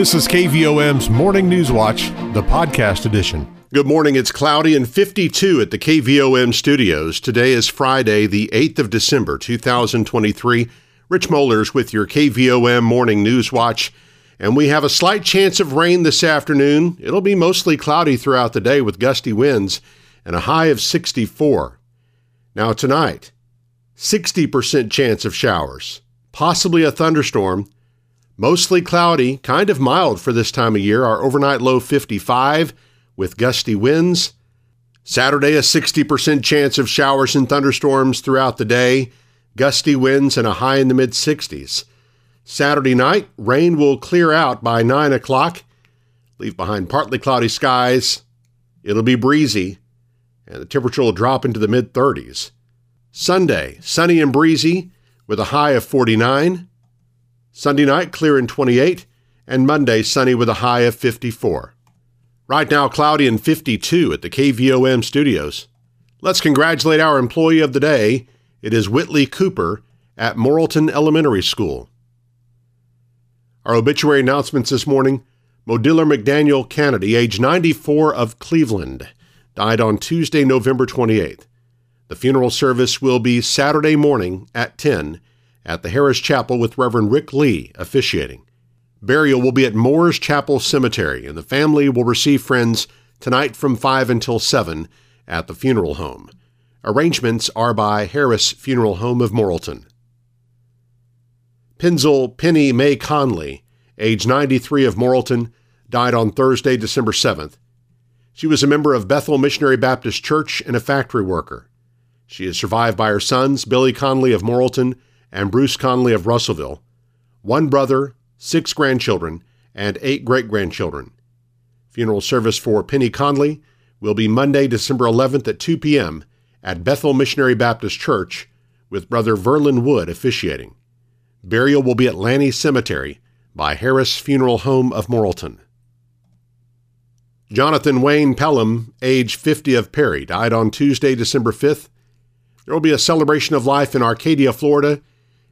This is KVOM's Morning News Watch, the podcast edition. Good morning. It's cloudy and 52 at the KVOM studios. Today is Friday, the 8th of December, 2023. Rich Mollers with your KVOM Morning News Watch. And we have a slight chance of rain this afternoon. It'll be mostly cloudy throughout the day with gusty winds and a high of 64. Now, tonight, 60% chance of showers, possibly a thunderstorm Mostly cloudy, kind of mild for this time of year. Our overnight low 55 with gusty winds. Saturday, a 60% chance of showers and thunderstorms throughout the day, gusty winds, and a high in the mid 60s. Saturday night, rain will clear out by 9 o'clock, leave behind partly cloudy skies. It'll be breezy, and the temperature will drop into the mid 30s. Sunday, sunny and breezy with a high of 49. Sunday night, clear and 28, and Monday, sunny with a high of 54. Right now, cloudy and 52 at the KVOM studios. Let's congratulate our employee of the day. It is Whitley Cooper at Morrilton Elementary School. Our obituary announcements this morning Modiller McDaniel Kennedy, age 94 of Cleveland, died on Tuesday, November 28th. The funeral service will be Saturday morning at 10 at the Harris Chapel with Reverend Rick Lee officiating. Burial will be at Moores Chapel Cemetery, and the family will receive friends tonight from 5 until 7 at the funeral home. Arrangements are by Harris Funeral Home of Morrilton. Penzel Penny May Conley, age 93 of Morrilton, died on Thursday, December 7th. She was a member of Bethel Missionary Baptist Church and a factory worker. She is survived by her sons, Billy Conley of Morrilton and Bruce Conley of Russellville, one brother, six grandchildren, and eight great grandchildren. Funeral service for Penny Conley will be Monday, December 11th at 2 p.m. at Bethel Missionary Baptist Church with Brother Verlin Wood officiating. Burial will be at Lanny Cemetery by Harris Funeral Home of Morrilton. Jonathan Wayne Pelham, age 50 of Perry, died on Tuesday, December 5th. There will be a celebration of life in Arcadia, Florida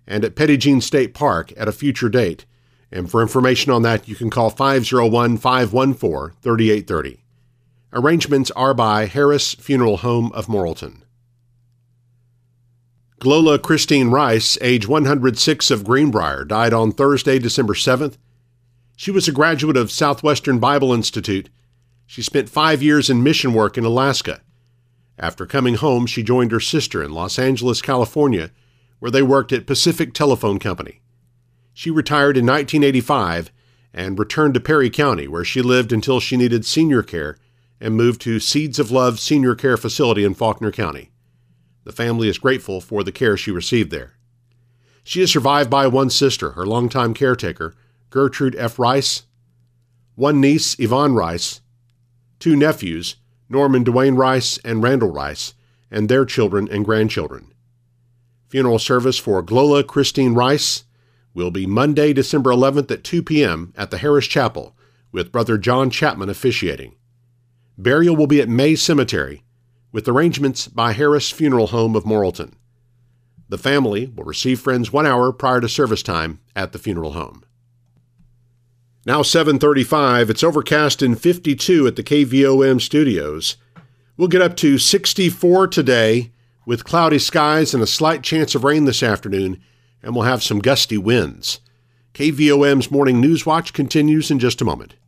and at Jean State Park at a future date. And for information on that, you can call 501 514 3830. Arrangements are by Harris Funeral Home of Morrilton. Glola Christine Rice, age 106 of Greenbrier, died on Thursday, December 7th. She was a graduate of Southwestern Bible Institute. She spent five years in mission work in Alaska. After coming home, she joined her sister in Los Angeles, California, where they worked at Pacific Telephone Company. She retired in 1985 and returned to Perry County, where she lived until she needed senior care and moved to Seeds of Love Senior Care Facility in Faulkner County. The family is grateful for the care she received there. She is survived by one sister, her longtime caretaker, Gertrude F. Rice, one niece, Yvonne Rice, two nephews, Norman Dwayne Rice and Randall Rice, and their children and grandchildren. Funeral service for Glola Christine Rice will be Monday, December 11th at 2 p.m. at the Harris Chapel with Brother John Chapman officiating. Burial will be at May Cemetery with arrangements by Harris Funeral Home of Morrilton. The family will receive friends 1 hour prior to service time at the funeral home. Now 7:35, it's overcast and 52 at the KVOM studios. We'll get up to 64 today with cloudy skies and a slight chance of rain this afternoon, and we'll have some gusty winds. KVOM's Morning News Watch continues in just a moment.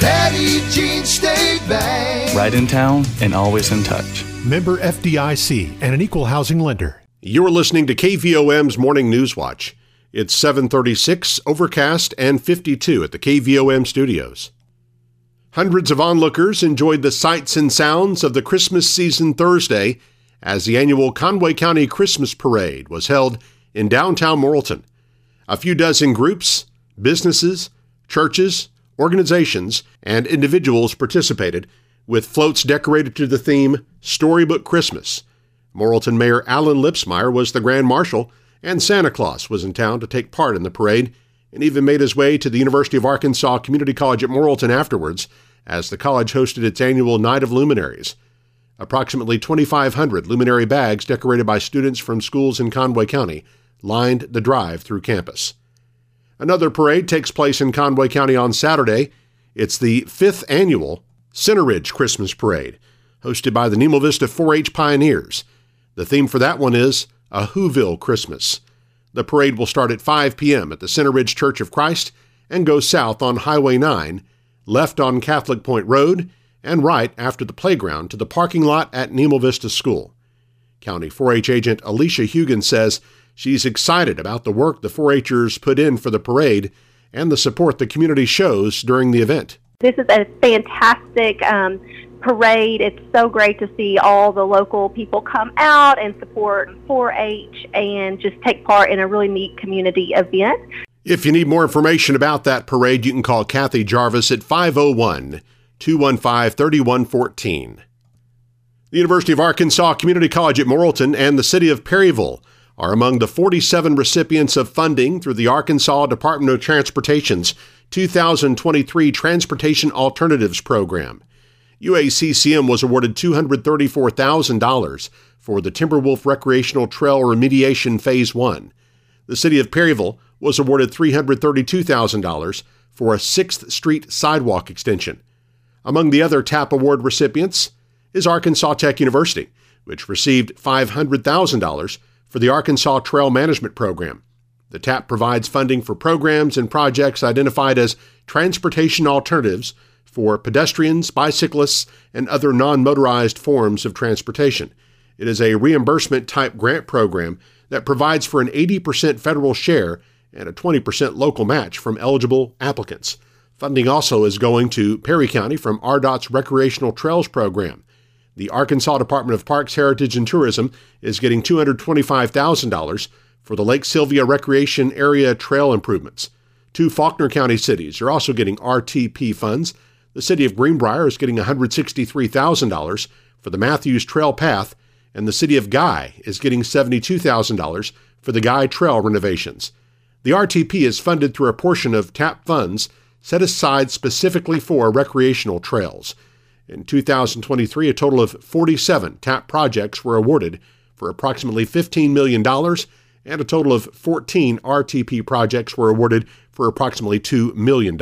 Petit Jean State Bank. Right in town and always in touch. Member FDIC and an equal housing lender. You're listening to KVOM's Morning News Watch. It's 736, overcast, and 52 at the KVOM studios. Hundreds of onlookers enjoyed the sights and sounds of the Christmas season Thursday as the annual Conway County Christmas Parade was held in downtown Morrilton. A few dozen groups, businesses, churches, organizations, and individuals participated, with floats decorated to the theme Storybook Christmas. Morrilton Mayor Alan Lipsmeyer was the Grand Marshal, and Santa Claus was in town to take part in the parade and even made his way to the University of Arkansas Community College at Morrilton afterwards as the college hosted its annual Night of Luminaries. Approximately 2,500 luminary bags decorated by students from schools in Conway County lined the drive through campus. Another parade takes place in Conway County on Saturday. It's the fifth annual Center Ridge Christmas Parade, hosted by the Nemo Vista 4 H Pioneers. The theme for that one is A Whoville Christmas. The parade will start at 5 p.m. at the Center Ridge Church of Christ and go south on Highway 9, left on Catholic Point Road, and right after the playground to the parking lot at Nemo Vista School. County 4 H agent Alicia Hugan says she's excited about the work the 4 Hers put in for the parade and the support the community shows during the event. This is a fantastic um, parade. It's so great to see all the local people come out and support 4 H and just take part in a really neat community event. If you need more information about that parade, you can call Kathy Jarvis at 501 215 3114. The University of Arkansas Community College at Morrilton and the City of Perryville are among the 47 recipients of funding through the Arkansas Department of Transportation's 2023 Transportation Alternatives Program. UACCM was awarded $234,000 for the Timberwolf Recreational Trail Remediation Phase 1. The City of Perryville was awarded $332,000 for a 6th Street sidewalk extension. Among the other TAP Award recipients is Arkansas Tech University, which received $500,000 for the Arkansas Trail Management Program. The TAP provides funding for programs and projects identified as transportation alternatives for pedestrians, bicyclists, and other non motorized forms of transportation. It is a reimbursement type grant program that provides for an 80% federal share and a 20% local match from eligible applicants. Funding also is going to Perry County from ARDOT's Recreational Trails Program. The Arkansas Department of Parks, Heritage, and Tourism is getting $225,000 for the Lake Sylvia Recreation Area Trail improvements. Two Faulkner County cities are also getting RTP funds. The city of Greenbrier is getting $163,000 for the Matthews Trail Path, and the city of Guy is getting $72,000 for the Guy Trail renovations. The RTP is funded through a portion of TAP funds set aside specifically for recreational trails. In 2023, a total of 47 TAP projects were awarded for approximately $15 million, and a total of 14 RTP projects were awarded for approximately $2 million.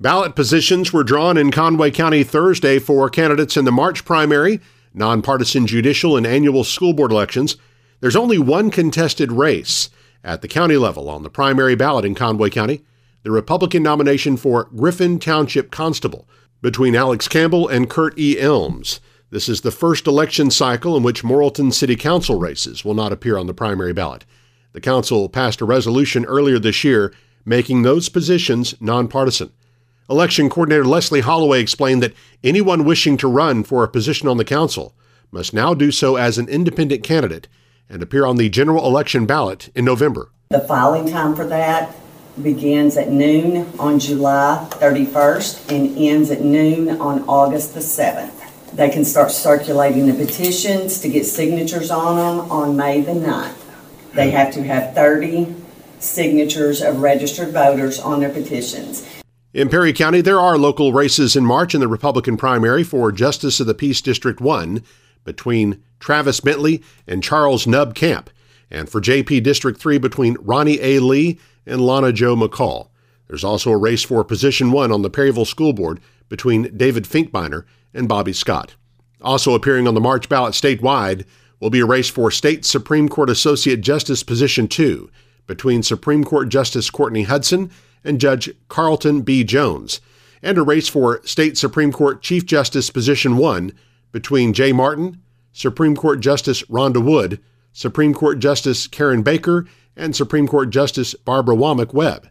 Ballot positions were drawn in Conway County Thursday for candidates in the March primary, nonpartisan judicial, and annual school board elections. There's only one contested race at the county level on the primary ballot in Conway County the Republican nomination for Griffin Township Constable between Alex Campbell and Kurt E. Elms. This is the first election cycle in which Morrilton City Council races will not appear on the primary ballot. The council passed a resolution earlier this year making those positions nonpartisan. Election coordinator Leslie Holloway explained that anyone wishing to run for a position on the council must now do so as an independent candidate and appear on the general election ballot in November. The filing time for that begins at noon on July 31st and ends at noon on August the 7th. They can start circulating the petitions to get signatures on them on May the 9th. They have to have 30 signatures of registered voters on their petitions. In Perry County, there are local races in March in the Republican primary for Justice of the Peace District 1 between Travis Bentley and Charles Nubb Camp, and for JP District 3 between Ronnie A. Lee and Lana Jo McCall. There's also a race for position one on the Perryville School Board between David Finkbeiner and Bobby Scott. Also appearing on the March ballot statewide will be a race for State Supreme Court Associate Justice Position 2 between Supreme Court Justice Courtney Hudson and Judge Carlton B. Jones, and a race for State Supreme Court Chief Justice Position 1 between Jay Martin, Supreme Court Justice Rhonda Wood, Supreme Court Justice Karen Baker, and Supreme Court Justice Barbara Womack Webb.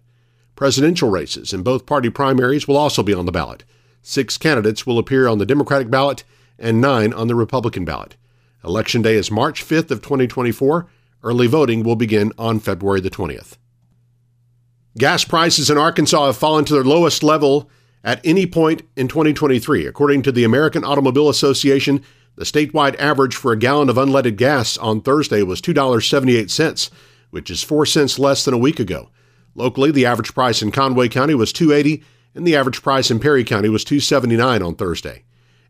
Presidential races in both party primaries will also be on the ballot. Six candidates will appear on the Democratic ballot and nine on the Republican ballot. Election day is March 5th of 2024. Early voting will begin on February the 20th. Gas prices in Arkansas have fallen to their lowest level At any point in 2023, according to the American Automobile Association, the statewide average for a gallon of unleaded gas on Thursday was $2.78, which is 4 cents less than a week ago. Locally, the average price in Conway County was 280 and the average price in Perry County was 279 on Thursday.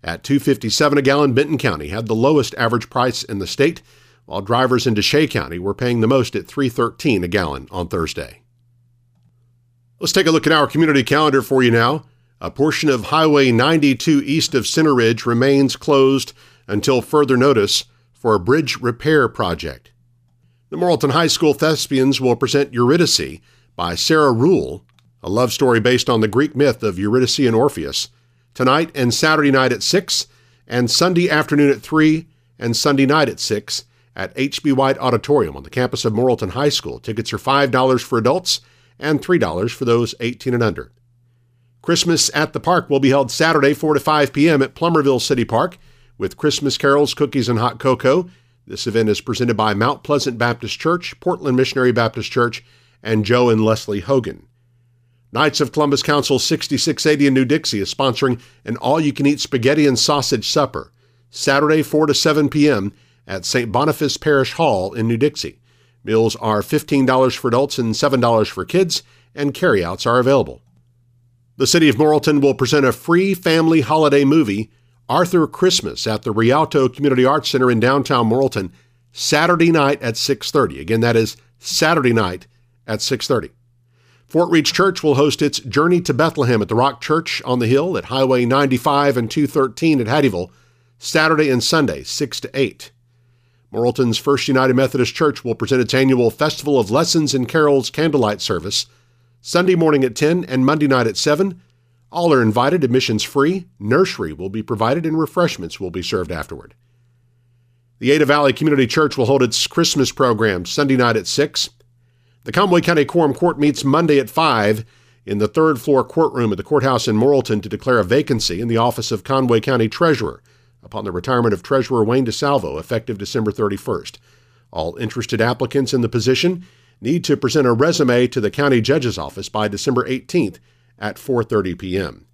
At 257 a gallon, Benton County had the lowest average price in the state, while drivers in Desha County were paying the most at 313 a gallon on Thursday. Let's take a look at our community calendar for you now. A portion of Highway 92 east of Center Ridge remains closed until further notice for a bridge repair project. The Morrilton High School Thespians will present Eurydice by Sarah Ruhl, a love story based on the Greek myth of Eurydice and Orpheus, tonight and Saturday night at 6, and Sunday afternoon at 3, and Sunday night at 6 at H.B. White Auditorium on the campus of Morrilton High School. Tickets are $5 for adults and $3 for those 18 and under. Christmas at the Park will be held Saturday, 4 to 5 p.m. at Plumerville City Park with Christmas carols, cookies, and hot cocoa. This event is presented by Mount Pleasant Baptist Church, Portland Missionary Baptist Church, and Joe and Leslie Hogan. Knights of Columbus Council 6680 in New Dixie is sponsoring an all you can eat spaghetti and sausage supper Saturday 4 to 7 p.m. at St. Boniface Parish Hall in New Dixie. Meals are $15 for adults and $7 for kids, and carryouts are available. The City of Morrilton will present a free family holiday movie, Arthur Christmas, at the Rialto Community Arts Center in downtown Morrilton, Saturday night at 6:30. Again, that is Saturday night at 6:30. Fort Reach Church will host its Journey to Bethlehem at the Rock Church on the Hill at Highway 95 and 213 at Hattieville, Saturday and Sunday, 6 to 8. Morrilton's First United Methodist Church will present its annual Festival of Lessons and Carols candlelight service Sunday morning at 10 and Monday night at 7. All are invited, admissions free. Nursery will be provided and refreshments will be served afterward. The Ada Valley Community Church will hold its Christmas program Sunday night at 6. The Conway County Quorum Court meets Monday at 5 in the third floor courtroom at the courthouse in Morrilton to declare a vacancy in the office of Conway County Treasurer upon the retirement of Treasurer Wayne DeSalvo effective December 31st. All interested applicants in the position need to present a resume to the county judge's office by December 18th at 4:30 p.m.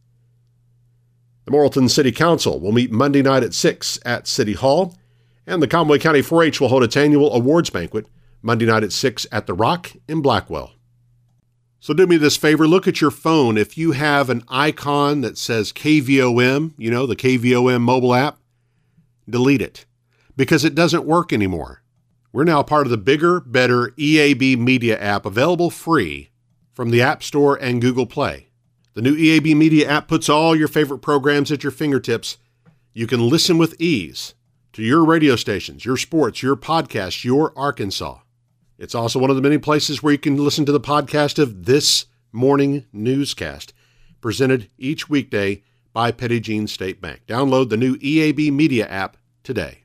The Morrilton City Council will meet Monday night at 6 at City Hall, and the Conway County 4-H will hold its annual awards banquet Monday night at 6 at The Rock in Blackwell. So do me this favor look at your phone. If you have an icon that says KVOM, you know, the KVOM mobile app, delete it because it doesn't work anymore. We're now part of the bigger, better EAB Media app available free from the App Store and Google Play. The new EAB Media app puts all your favorite programs at your fingertips. You can listen with ease to your radio stations, your sports, your podcasts, your Arkansas. It's also one of the many places where you can listen to the podcast of this morning newscast, presented each weekday by Petit Jean State Bank. Download the new EAB Media app today.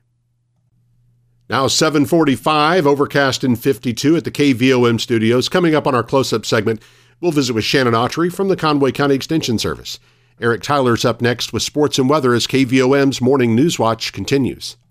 Now 745, overcast in 52 at the KVOM studios. Coming up on our close-up segment, we'll visit with Shannon Autrey from the Conway County Extension Service. Eric Tyler's up next with sports and weather as KVOM's Morning News Watch continues.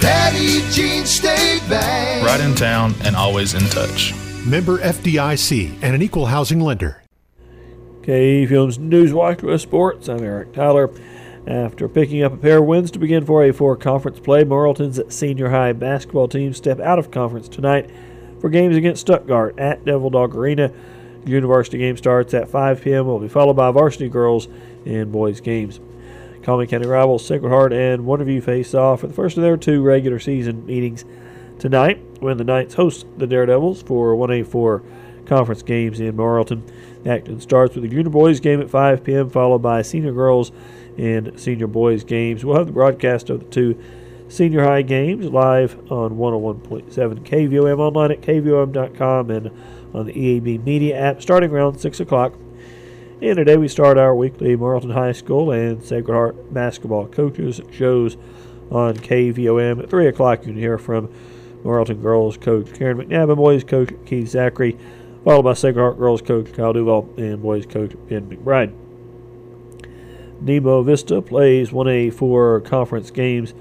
Petit Jean State Bank. Right in town and always in touch. Member FDIC and an equal housing lender. KVOM's News Watch with Sports. I'm Eric Tyler. After picking up a pair of wins to begin 4A4 conference play, Morrilton's senior high basketball team step out of conference tonight for games against Stuttgart at Devil Dog Arena. University game starts at 5 p.m. will be followed by varsity girls and boys games. Conway County rivals Sacred Heart and Wonderview face off for the first of their two regular season meetings tonight when the Knights host the Daredevils for 1A4 conference games in Morrilton. The action starts with the junior boys game at 5 p.m., followed by senior girls and senior boys games. We'll have the broadcast of the two senior high games live on 101.7 KVOM online at KVOM.com and on the EAB Media app starting around 6 o'clock And today we start our weekly Morrilton High School and Sacred Heart basketball coaches shows on KVOM. At 3 o'clock, you can hear from Morrilton girls coach Karen McNabb and boys coach Keith Zachary, followed by Sacred Heart girls coach Kyle Duval and boys coach Ben McBride. Nemo Vista plays 1A4 conference games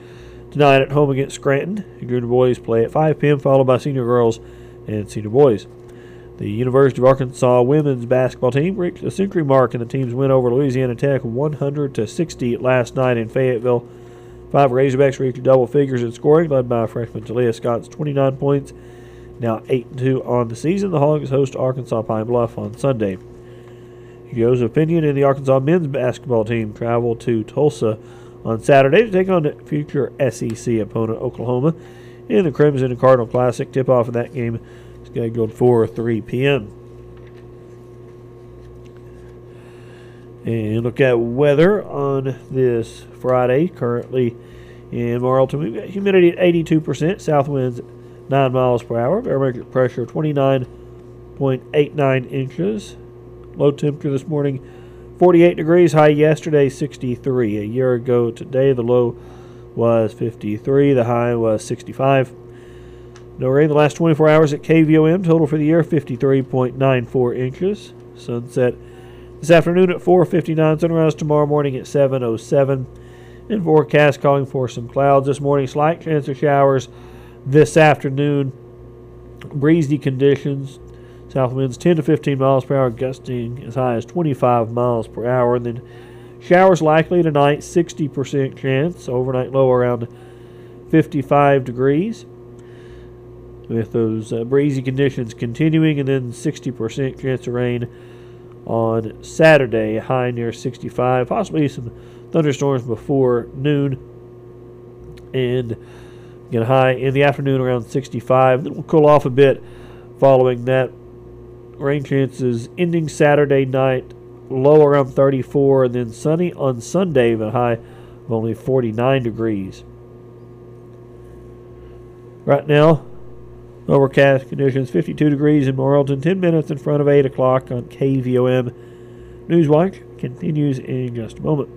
tonight at home against Scranton. Junior boys play at 5 p.m., followed by senior girls and senior boys. The University of Arkansas women's basketball team reached a century mark in the team's win over Louisiana Tech 100 to 60 last night in Fayetteville. Five Razorbacks reached double figures in scoring, led by freshman Taliah Scott's 29 points. Now 8 2 on the season. The Hogs host Arkansas Pine Bluff on Sunday. Joseph Pinion and the Arkansas men's basketball team travel to Tulsa on Saturday to take on future SEC opponent Oklahoma in the Crimson and Cardinal Classic. Tip off of that game scheduled for 3 p.m. And look at weather on this Friday. Currently in Morrilton, we've got humidity at 82%, south winds 9 miles per hour, barometric pressure 29.89 inches. Low temperature this morning 48 degrees, high yesterday 63. A year ago today, the low was 53, the high was 65. No rain the last 24 hours at KVOM. Total for the year 53.94 inches. Sunset this afternoon at 4:59. Sunrise tomorrow morning at 7:07. And forecast calling for some clouds this morning. Slight chance of showers this afternoon. Breezy conditions. South winds 10 to 15 miles per hour, gusting as high as 25 miles per hour. And then showers likely tonight. 60% chance. Overnight low around 55 degrees with those uh, breezy conditions continuing, and then 60% chance of rain on Saturday, high near 65, possibly some thunderstorms before noon, and get high in the afternoon around 65. Then we'll cool off a bit following that. Rain chances ending Saturday night, low around 34, and then sunny on Sunday, but high of only 49 degrees. Right now, Overcast conditions, 52 degrees in Morrilton, 10 minutes in front of 8 o'clock on KVOM. Newswatch continues in just a moment.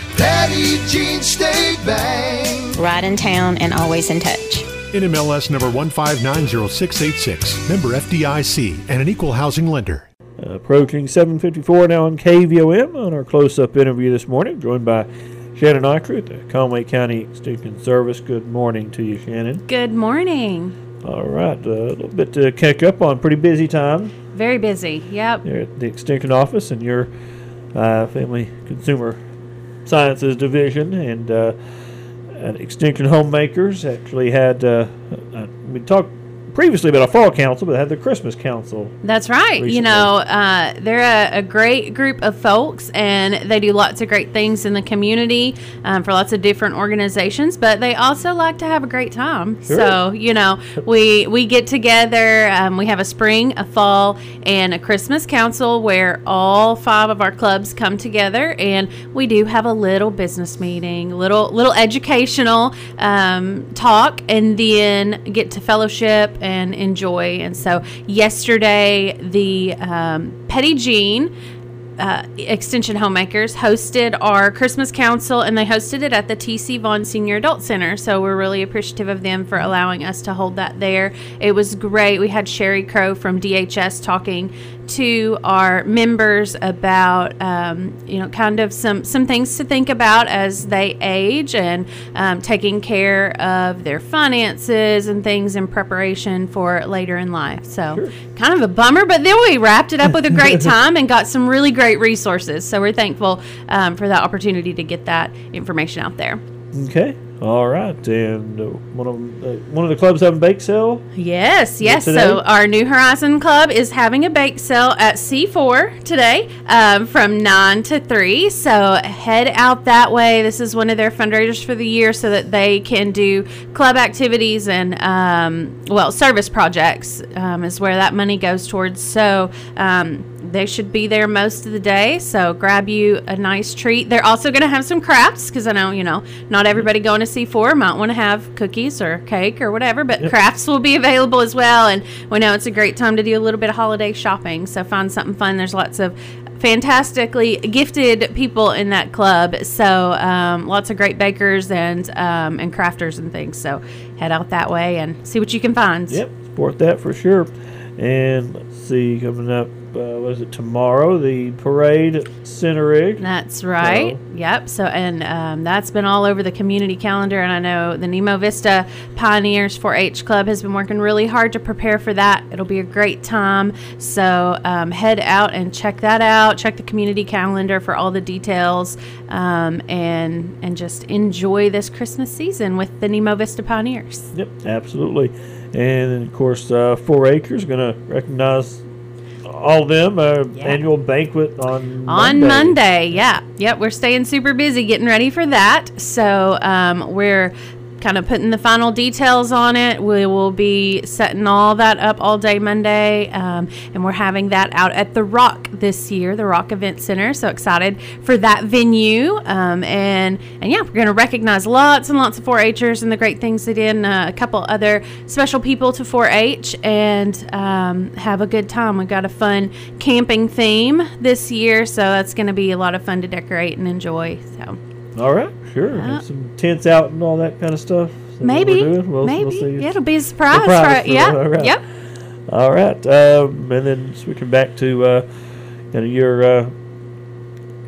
Petit Jean State Bank. Right in town and always in touch. NMLS number 1590686, member FDIC, and an equal housing lender. Approaching 7:54 now on KVOM on our close-up interview this morning, joined by Shannon Eicher, the Conway County Extension Service. Good morning to you, Shannon. Good morning. All right, uh, a little bit to catch up on. Pretty busy time Very busy. Yep. there at the Extension Office and your uh, Family Consumer Sciences Division, and uh, at Extension Homemakers actually had. Uh, uh, we talked previously about a fall council, but they had the Christmas council. That's right. Recently. You know, uh, they're a, a great group of folks, and they do lots of great things in the community um, for lots of different organizations. But they also like to have a great time. Sure. So you know, we we get together. Um, we have a spring, a fall, and a Christmas council where all five of our clubs come together, and we do have a little business meeting, little little educational um, talk, and then get to fellowship and enjoy. And so yesterday, the um, Petit Jean. Uh, Extension Homemakers hosted our Christmas Council, and they hosted it at the TC Vaughn Senior Adult Center. So we're really appreciative of them for allowing us to hold that there. It was great. We had Sherry Crow from DHS talking to our members about, um, you know, kind of some some things to think about as they age and um, taking care of their finances and things in preparation for later in life. So kind of a bummer, but then we wrapped it up with a great time and got some really great resources. So we're thankful um, for that opportunity to get that information out there. Okay. All right, and uh, one of uh, one of the clubs having bake sale. Yes, yes. today? So our New Horizon Club is having a bake sale at C4 today um, from 9 to 3. So head out that way. This is one of their fundraisers for the year so that they can do club activities and, um, well, service projects um, is where that money goes towards. So um, they should be there most of the day. So grab you a nice treat. They're also going to have some crafts because I know, you know, not everybody going to C4 might want to have cookies or cake or whatever, but crafts will be available as well. And we know it's a great time to do a little bit of holiday shopping. So find something fun. There's lots of fantastically gifted people in that club. So um, lots of great bakers and um, and crafters and things. So head out that way and see what you can find. Yep, support that for sure. And let's see, coming up, uh, what is it tomorrow? The parade Center Ridge. That's right. Yep. So, and um, that's been all over the community calendar. And I know the Nemo Vista Pioneers 4 H Club has been working really hard to prepare for that. It'll be a great time. So, um, head out and check that out. Check the community calendar for all the details um, and, and just enjoy this Christmas season with the Nemo Vista Pioneers. Yep, absolutely. And then, of course, uh, Four Acres going to recognize all them. Uh, Annual banquet on on Monday. Yeah, yep. We're staying super busy getting ready for that. So um, we're kind of putting the final details on it. We will be setting all that up all day Monday, um, and we're having that out at the Rock this year, the Rock Event Center. So excited for that venue, um, and and yeah, we're going to recognize lots and lots of 4-Hers and the great things they did, and uh, a couple other special people to 4-H, and um, have a good time. We've got a fun camping theme this year, so that's going to be a lot of fun to decorate and enjoy. So. All right, sure. Yeah. Some tents out and all that kind of stuff. Maybe? We'll- maybe we'll it'll be a surprise. Surprise for, for- yeah, all right. yep. All right, um, and then switching back to uh, kind of your uh,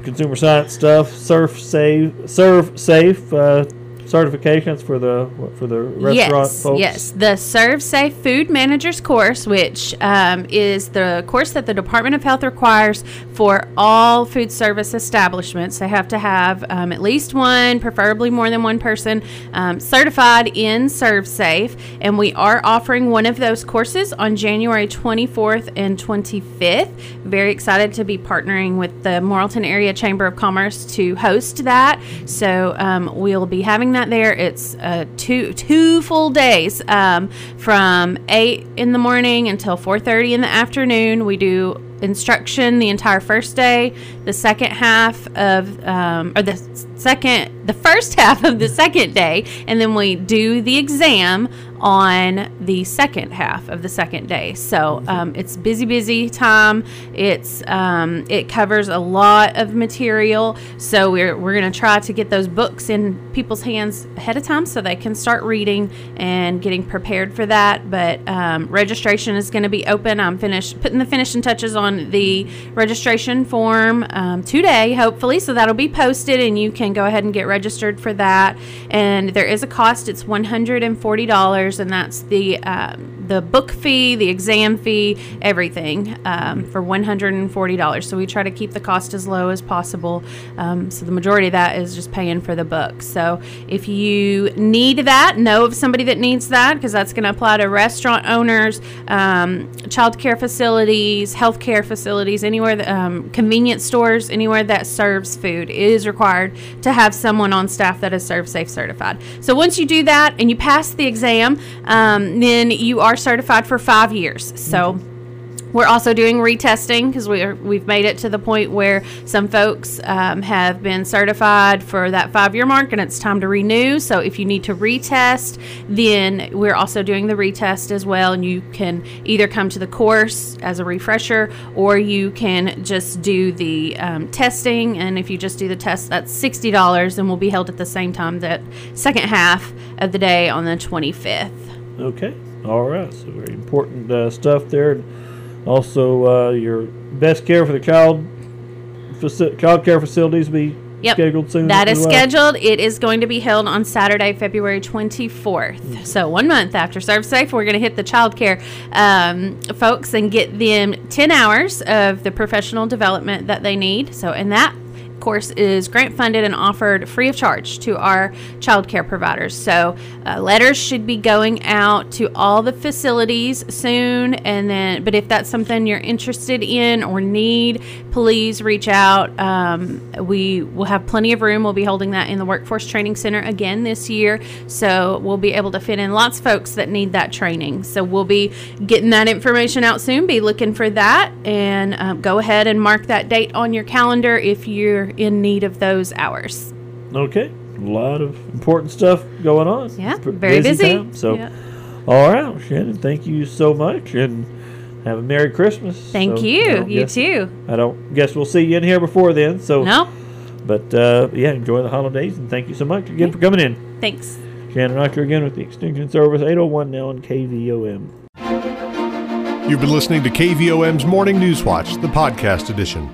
consumer science stuff, Surf Safe, Serve Safe uh, certifications for the for the restaurant yes, folks. Yes, the Serve Safe Food Managers course, which um, is the course that the Department of Health requires for all food service establishments. They have to have um, at least one, preferably more than one person, um, certified in Serve Safe. And we are offering one of those courses on January 24th and 25th. Very excited to be partnering with the Morrilton Area Chamber of Commerce to host that. So um, we'll be having that there. It's uh, two two full days um, from eight in the morning until four thirty in the afternoon. We do instruction the entire first day. The second half of um, or the second the first half of the second day, and then we do the exam on the second half of the second day. So um, it's busy, busy time. It's um, it covers a lot of material. So we're we're gonna try to get those books in people's hands ahead of time so they can start reading and getting prepared for that. But um, registration is going to be open. I'm finished putting the finishing touches on the registration form um, today, hopefully. So that'll be posted, and you can go ahead and get registered for that. And there is a cost. It's one hundred and that's the um, the book fee, the exam fee, everything um, for one hundred and forty dollars. So we try to keep the cost as low as possible. Um, so the majority of that is just paying for the book. So if you need that, know of somebody that needs that because that's going to apply to restaurant owners, um, child care facilities, healthcare facilities, anywhere, that, um, convenience stores, anywhere that serves food it is required to have someone on staff that is Serve Safe certified. So once you do that and you pass the exam, um, then you are certified for five years. So. We're also doing retesting because we are, we've made it to the point where some folks um, have been certified for that five year mark and it's time to renew. So if you need to retest, then we're also doing the retest as well. And you can either come to the course as a refresher or you can just do the um, testing. And if you just do the test, that's $60 and will be held at the same time that second half of the day on the 25th. Okay. All right. So very important uh, stuff there. Also, uh, your best care for the child faci- child care facilities be Yep. scheduled soon. That is well? scheduled. It is going to be held on Saturday, February 24th. So, one month after Serve Safe, we're going to hit the child care um, folks and get them 10 hours of the professional development that they need. So, and that course, is grant funded and offered free of charge to our child care providers. So, uh, letters should be going out to all the facilities soon. And then, but if that's something you're interested in or need, please reach out. Um, we will have plenty of room. We'll be holding that in the Workforce Training Center again this year. So, we'll be able to fit in lots of folks that need that training. So, we'll be getting that information out soon. Be looking for that and um, go ahead and mark that date on your calendar if you're in need of those hours. Okay, a lot of important stuff going on. Yeah, very busy. time, so, Yeah. all right, Shannon, thank you so much, and have a merry Christmas. Thank So, you. You guess- too. I don't guess we'll see you in here before then. So No, But uh, yeah, enjoy the holidays, and thank you so much again for coming in. thanks. Shannon Rocker again with the Extension Service 801 now on KVOM. You've been listening to KVOM's Morning News Watch, the podcast edition.